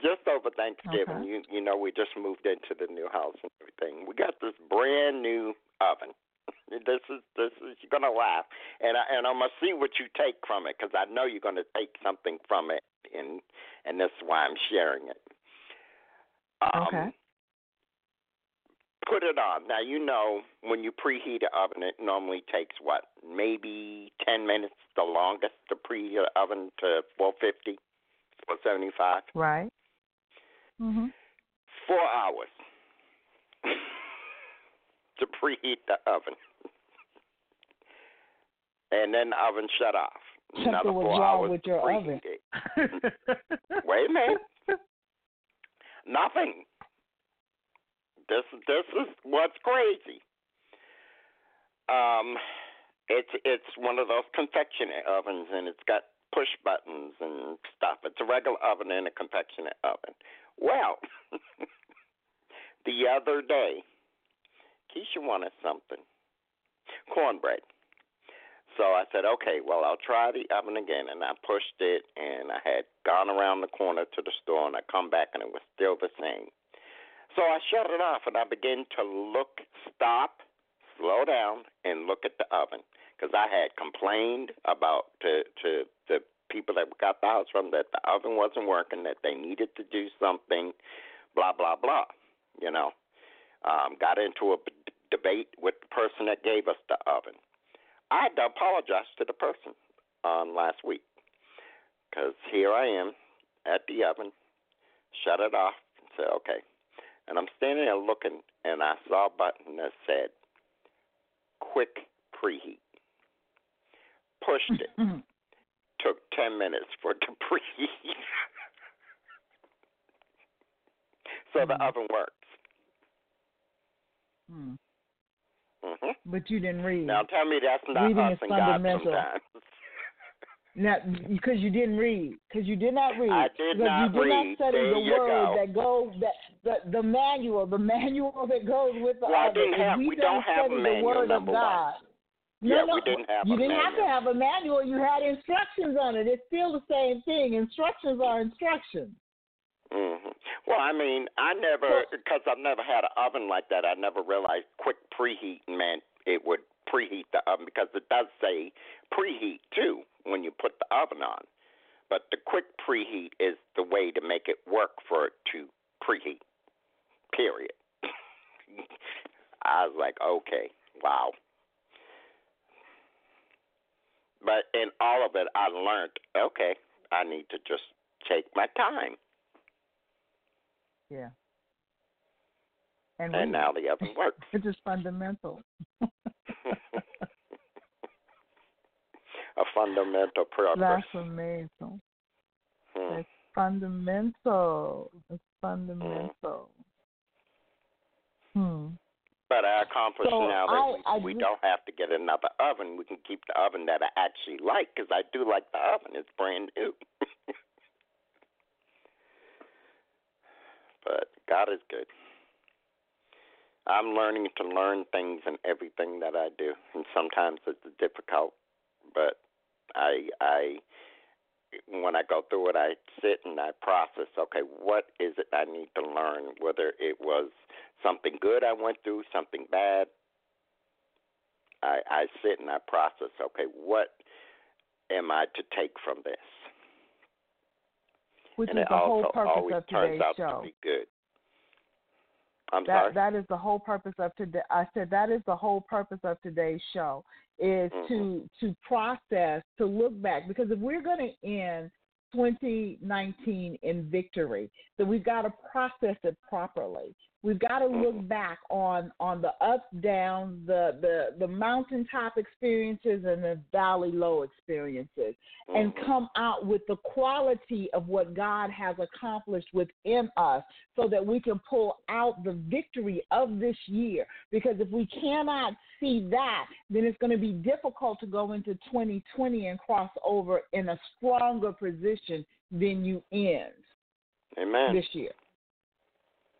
Just over Thanksgiving, Okay. you you know, we just moved into the new house and everything. We got this brand new oven. [LAUGHS] This is this is you're gonna laugh, and I, and I'm gonna see what you take from it because I know you're gonna take something from it, and and that's why I'm sharing it. Um, Okay. Put it on. Now you know when you preheat an oven, it normally takes what, maybe ten minutes, the longest to preheat an oven to 450, 475. Right. Mhm. Four hours to preheat the oven. And then the oven shut off. Another Something was wrong with your oven. [LAUGHS] Wait a minute. Nothing. This this is what's crazy. Um, it's it's one of those confectionate ovens, and it's got push buttons and stuff. It's a regular oven and a confectionate oven. Well, [LAUGHS] the other day, Keisha wanted something, cornbread. So I said, okay, well, I'll try the oven again. And I pushed it, and I had gone around the corner to the store, and I come back, and it was still the same. So I shut it off, and I began to look, stop, slow down, and look at the oven. Because I had complained about to, to the people that got the house from that the oven wasn't working, that they needed to do something, blah, blah, blah. You know, um, got into a debate with the person that gave us the oven. I had to apologize to the person um, last week because here I am at the oven, shut it off, and said, okay. And I'm standing there looking, and I saw a button that said, quick preheat. Pushed it. [LAUGHS] Took 10 minutes for it to [LAUGHS] preheat. so the Mhm. oven works. Hmm. Hmm But you didn't read. Now tell me that's not Reading us is and God fundamental. sometimes. Now, because you didn't read, because you did not read. I did because not you did read. not study There the word go. that goes that the the manual, the manual that goes with the Well, I didn't have- we, we don't have a study manual, the word number of one. God. Yeah, no, we no, didn't have You didn't have to have a manual. You had instructions on it. It's still the same thing. Instructions are instructions. Hmm Well, I mean, I never because I've never had an oven like that. I never realized quick preheat meant it would preheat the oven because it does say preheat too when you put the oven on. But the quick preheat is the way to make it work for it to preheat. Period. [LAUGHS] I was like, okay, wow. But in all of it, I learned, okay, I need to just take my time. Yeah. And, And read. now the oven [LAUGHS] works. It is just fundamental. [LAUGHS] a fundamental purpose. That's amazing. Hmm. It's fundamental. It's fundamental. Hmm. But I accomplished So now that I- we, I we just- don't have to get another oven. We can keep the oven that I actually like because I do like the oven. It's brand new. [LAUGHS] but God is good. I'm learning to learn things in everything that I do, and sometimes it's difficult. But I, I, when I go through it, I sit and I process. Okay, what is it I need to learn? Whether it was something good I went through, something bad. I, I sit and I process. Okay, what am I to take from this? Which and is the whole purpose of today's show. to. I'm That sorry. that is the whole purpose of today. I said that is the whole purpose of today's show is Mhm. to to process, to look back because if we're going to end 2019 in victory, then we've got to process it properly. We've got to look back on on the ups, downs, the the the mountaintop experiences and the valley low experiences and Mhm. come out with the quality of what God has accomplished within us so that we can pull out the victory of this year. Because if we cannot see that, then it's going to be difficult to go into 2020 and cross over in a stronger position than you end Amen. this year.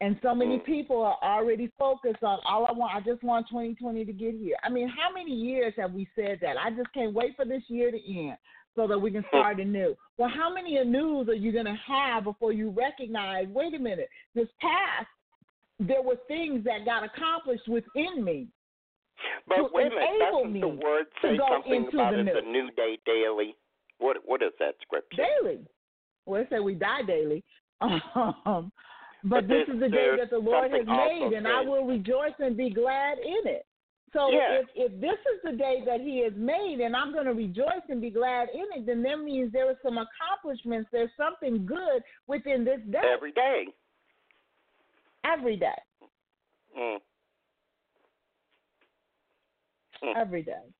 And so many people are already focused on all I want. I just want 2020 to get here. I mean, how many years have we said that? I just can't wait for this year to end so that we can start anew. Well, how many anews are you going to have before you recognize? Wait a minute. This past, there were things that got accomplished within me. But to wait a minute, doesn't me the word to say go something into about the it, new. the new day daily? What what is that scripture? daily. Well, it said we die daily. [LAUGHS] Um, But but, this is the day that the Lord has made, and I will rejoice and be glad in it. So Yeah. if if this is the day that He has made, and I'm going to rejoice and be glad in it, then that means there are some accomplishments. There's something good within this day, Every day. every day, Mm. Mm. every day,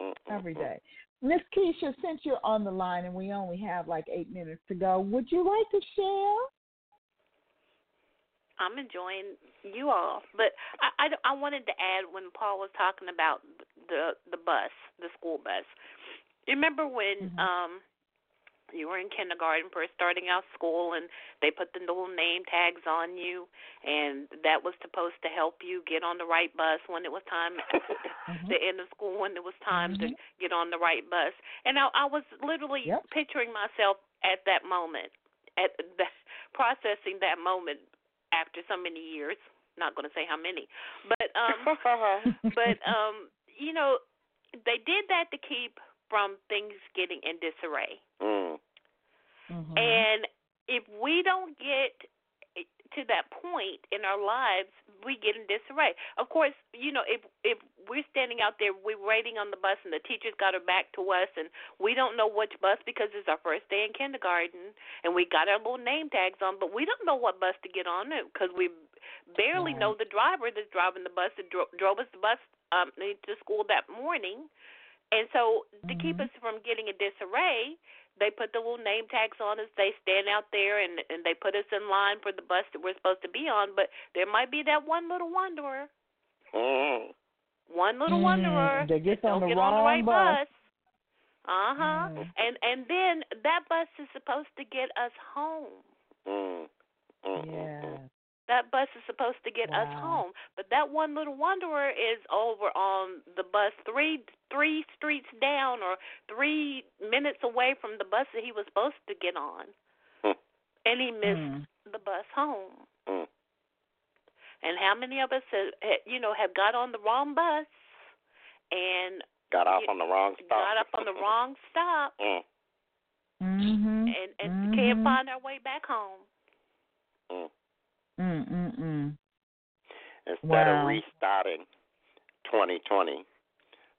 Mm, mm, every mm. Miss Keisha, since you're on the line and we only have like eight minutes to go, would you like to share? I'm enjoying you all, but I, I, I wanted to add when Paul was talking about the the bus, the school bus. You remember when Mhm. um you were in kindergarten, first starting out school, and they put the little name tags on you, and that was supposed to help you get on the right bus when it was time Mhm. the end of school when it was time to Mhm. get on the right bus. And I, I was literally Yep. picturing myself at that moment, at the, [LAUGHS] processing that moment after so many years. Not going to say how many, but [LAUGHS] um, but um, you know, they did that to keep from things getting in disarray. mm. Mhm. And if we don't get to that point in our lives, we get in disarray. Of course, you know, if if we're standing out there, we're waiting on the bus, and the teacher's got her back to us, and we don't know which bus because it's our first day in kindergarten, and we got our little name tags on, but we don't know what bus to get on because we barely know the driver that's driving the bus that dro- drove us the bus um to school that morning. And so to keep Mhm. us from getting a disarray, they put the little name tags on us. They stand out there and and they put us in line for the bus that we're supposed to be on. But there might be that one little wanderer, Mm. one little Mm, wanderer that gets on don't the get on the wrong right bus. Uh huh. Mm. And and then that bus is supposed to get us home. Mm. Mm. mm, Yeah. That bus is supposed to get us home, but that one little wanderer is over on the bus three three streets down or three minutes away from the bus that he was supposed to get on, Hmm. and he missed Mm. the bus home. Mm. And how many of us, have, you know, have got on the wrong bus and Got off on the wrong stop. got up on the [LAUGHS] wrong stop Mm. Mhm. and and can't Mhm. find our way back home? Mm. Mm mm mm. Instead Wow. of restarting 2020,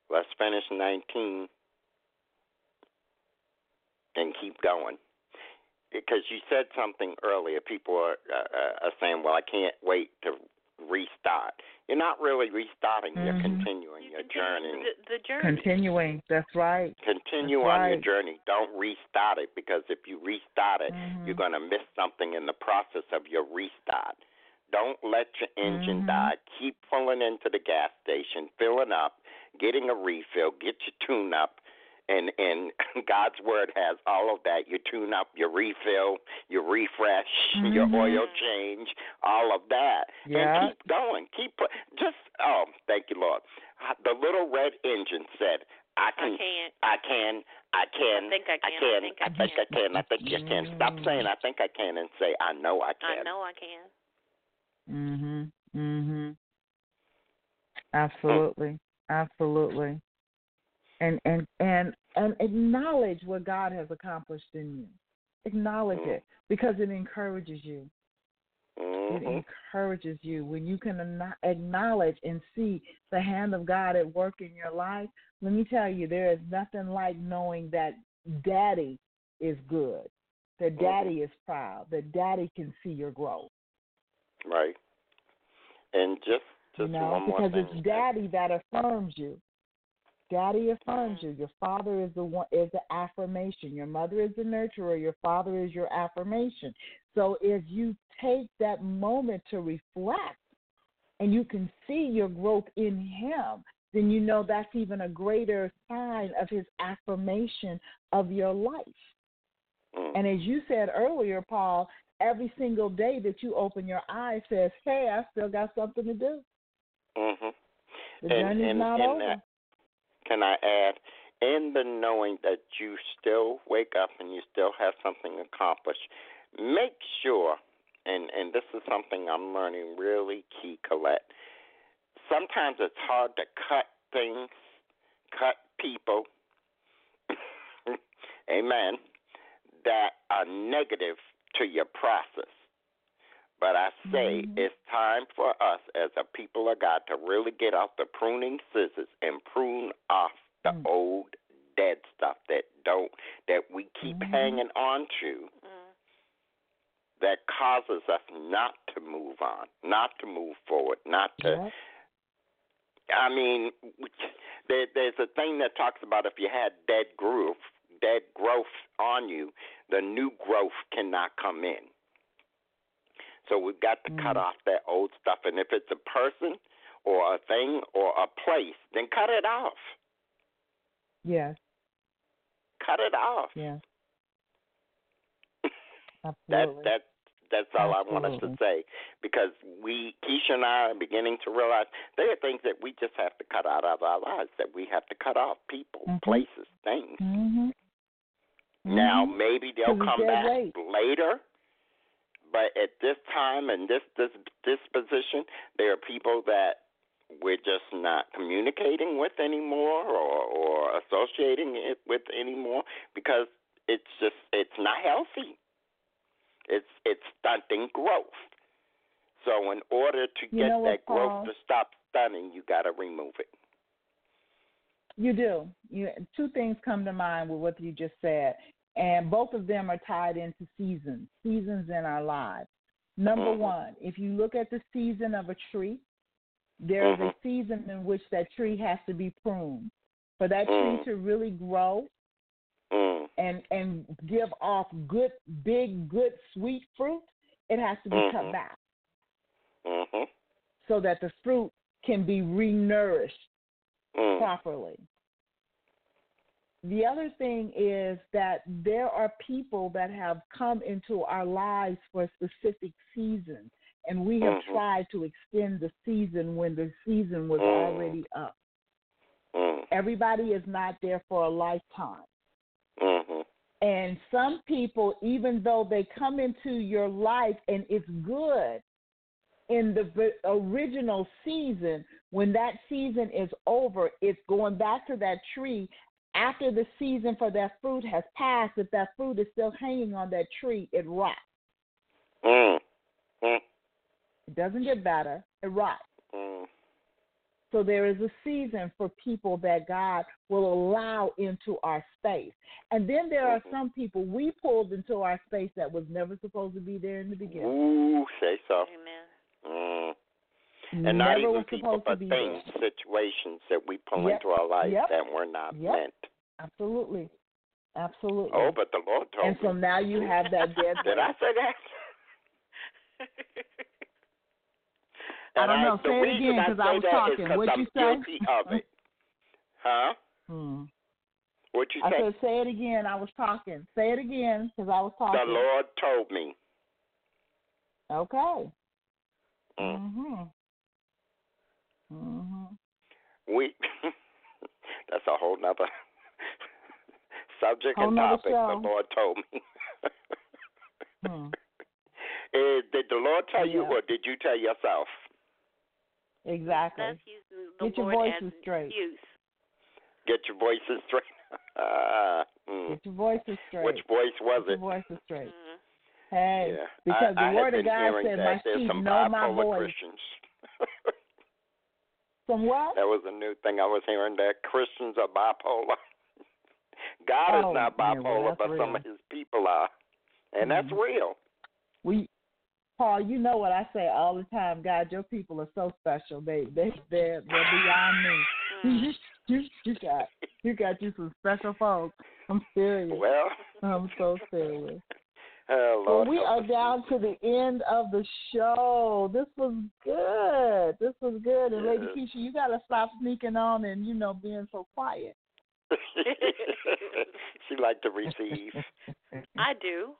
let's finish 19 and keep going. Because you said something earlier, people are, uh, uh, are saying, "Well, I can't wait to restart." You're not really restarting; you're Mhm. continuing You your journey. The, the journey. Continuing. That's right. Continue That's on your journey. Don't restart it because if you restart it, Mhm. you're going to miss something in the process of your restart. Don't let your engine Mhm. die. Keep pulling into the gas station, filling up, getting a refill, get your tune up. And and [LAUGHS] God's word has all of that. You tune up, you refill, you refresh, [LAUGHS] your Mhm. oil change, all of that. Yeah. And keep going. Keep pu- just oh, thank you, Lord. The little red engine said, "I I can can't. I can, I can, I think I I can, I can, think I I think I can, I think I can. Stop saying I think I can and say I know I can." I know I can. Mhm. Mhm. Absolutely. Absolutely. And and and and acknowledge what God has accomplished in you. Acknowledge Mm. it because it encourages you. It Mhm. encourages you when you can acknowledge and see the hand of God at work in your life. Let me tell you, there is nothing like knowing that Daddy is good, that Mhm. Daddy is proud, that Daddy can see your growth. Right. And just you know, one more because it's daddy that affirms you. Daddy affirms you. Your father is the one is the affirmation. Your mother is the nurturer. Your father is your affirmation. So if you take that moment to reflect and you can see your growth in him, then you know that's even a greater sign of his affirmation of your life. Mm. And as you said earlier, Paul, every single day that you open your eyes says, Hey, I still got something to do. Mm-hmm. The And- journey's and- not and over. Can I add, in the knowing that you still wake up and you still have something to accomplish, make sure, and and this is something I'm learning really key, Colette. sometimes it's hard to cut things, cut people, [LAUGHS] amen, that are negative to your process. But I say Mhm. it's time for us as a people of God to really get off the pruning scissors and prune off the Mm. old dead stuff that don't that we keep Mhm. hanging on to Mm. that causes us not to move on, not to move forward, not to Yep. I mean, there, there's a thing that talks about if you had dead growth, dead growth on you, the new growth cannot come in. So we've got to cut Mm. off that old stuff, and if it's a person or a thing or a place, then cut it off. Yeah. Cut it off. Yeah. [LAUGHS] That Absolutely. that that's all I wanted to say because we Keisha and I are beginning to realize there are things that we just have to cut out of our lives that we have to cut off people, Mhm. places, things. Mhm. Now Mhm. maybe they'll come back later, but at this time and this this disposition, there are people that we're just not communicating with anymore or or associating it with anymore because it's just it's not healthy. It's it's stunting growth. So in order to You get that growth Paul? to stop stunting, you got to remove it. You do. You, two things come to mind with what you just said, and both of them are tied into seasons, seasons in our lives. Number Mhm. one, if you look at the season of a tree, there is a season in which that tree has to be pruned. For that Mm. tree to really grow Mm. and and give off good, big, good, sweet fruit, it has to be cut back Mhm. so that the fruit can be renourished Mm. properly. The other thing is that there are people that have come into our lives for specific seasons, and we have Mhm. tried to extend the season when the season was Mm. already up. Mm. Everybody is not there for a lifetime. Mhm. And some people, even though they come into your life and it's good in the original season, when that season is over, it's going back to that tree. After the season for that fruit has passed, if that fruit is still hanging on that tree, it rots. Mm. Mm. It doesn't get better, it rots. Mm. So there is a season for people that God will allow into our space. And then there are Mhm. some people we pulled into our space that was never supposed to be there in the beginning. Ooh, say so. Amen. Mm. And not even was people, but things, there. situations that we pull Yep. into our life Yep. that were not Yep. meant. Absolutely. Absolutely. Oh, but the Lord told and so now you have that dead [LAUGHS] Did I say that? [LAUGHS] I don't know. the Say it again again, 'cause I say was talking. What'd I'm you say? of it. Huh? Hmm. What you I say? said, say it again. I was talking. Say it again because I was talking. The Lord told me. Okay. Mm. Mhm. Mhm. We. [LAUGHS] that's a whole nother [LAUGHS] subject Whole and topic. show. The Lord told me. Hmm. [LAUGHS] Eh, did the Lord tell you, Yeah. or did you tell yourself? Exactly. That's using the Get your Lord voices straight. excuse. Get your voices straight. Ah, mm. Get your voices straight. Which voice was Get your it? voices straight. Mhm. Hey, yeah. because I, the I word of God hearing said, that "My there's sheep some know my voice." Some what? that was a new thing I was hearing that Christians are bipolar. [LAUGHS] God Oh, is not well, bipolar, that's but some of his people are. And that's Mhm. real. We, Paul, you know what I say all the time. God, your people are so special. They, they, they're, they're beyond me. [LAUGHS] [LAUGHS] You, you got, you got you some special folks. I'm serious. Well, I'm so serious. Oh, Well, Lord we are down to the end of the show. This was good. This was good. And Lady Yes. Keisha, you got to stop sneaking on and, you know, being so quiet. [LAUGHS] she like to receive. [LAUGHS] I do.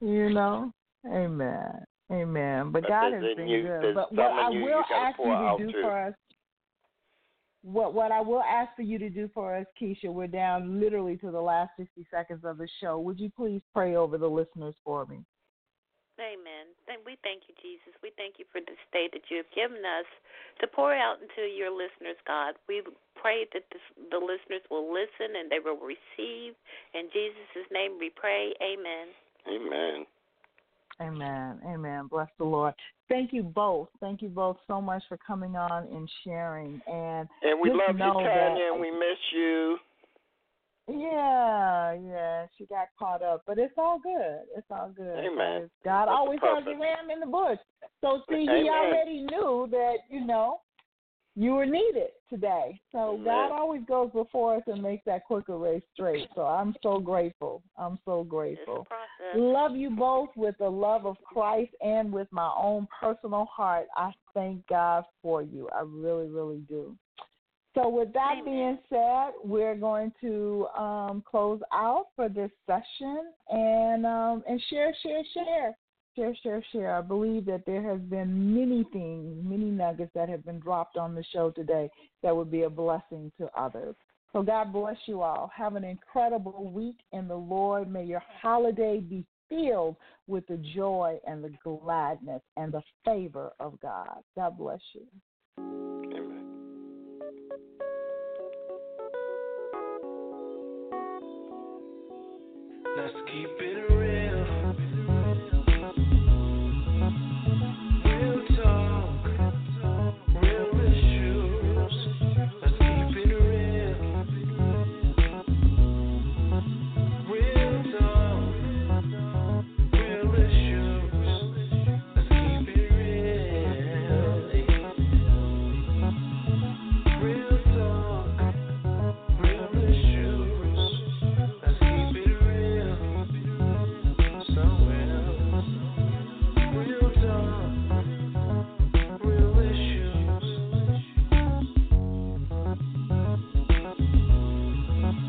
You know? Amen. Amen. But But God there's has been you- good. But some what I you you will ask you to do too. for us, what what I will ask for you to do for us, Keisha, we're down literally to the last 60 seconds of the show. Would you please pray over the listeners for me? Amen. And we thank you, Jesus. We thank you for this day that you have given us to pour out into your listeners, God. We pray that this, the listeners will listen and they will receive. In Jesus' name we pray. Amen. Amen. Amen. Amen. Bless the Lord. Thank you both. Thank you both so much for coming on and sharing. And And we love you, Tanya, and we miss you. Yeah, yeah, she got caught up, but it's all good. It's all good. Amen. God That's always has a ram in the bush. So see, He already knew that you know you were needed today. So Amen. God always goes before us and makes that quicker race straight. So I'm so grateful. I'm so grateful. Love you both with the love of Christ and with my own personal heart. I thank God for you. I really, really do. So, with that Amen. being said, we're going to um, close out for this session and um, and share, share, share, share, share, share. I believe that there has been many things, many nuggets that have been dropped on the show today that would be a blessing to others. So God bless you all. Have an incredible week in the Lord. May your holiday be filled with the joy and the gladness and the favor of God. God bless you. Amen. Let's keep it real.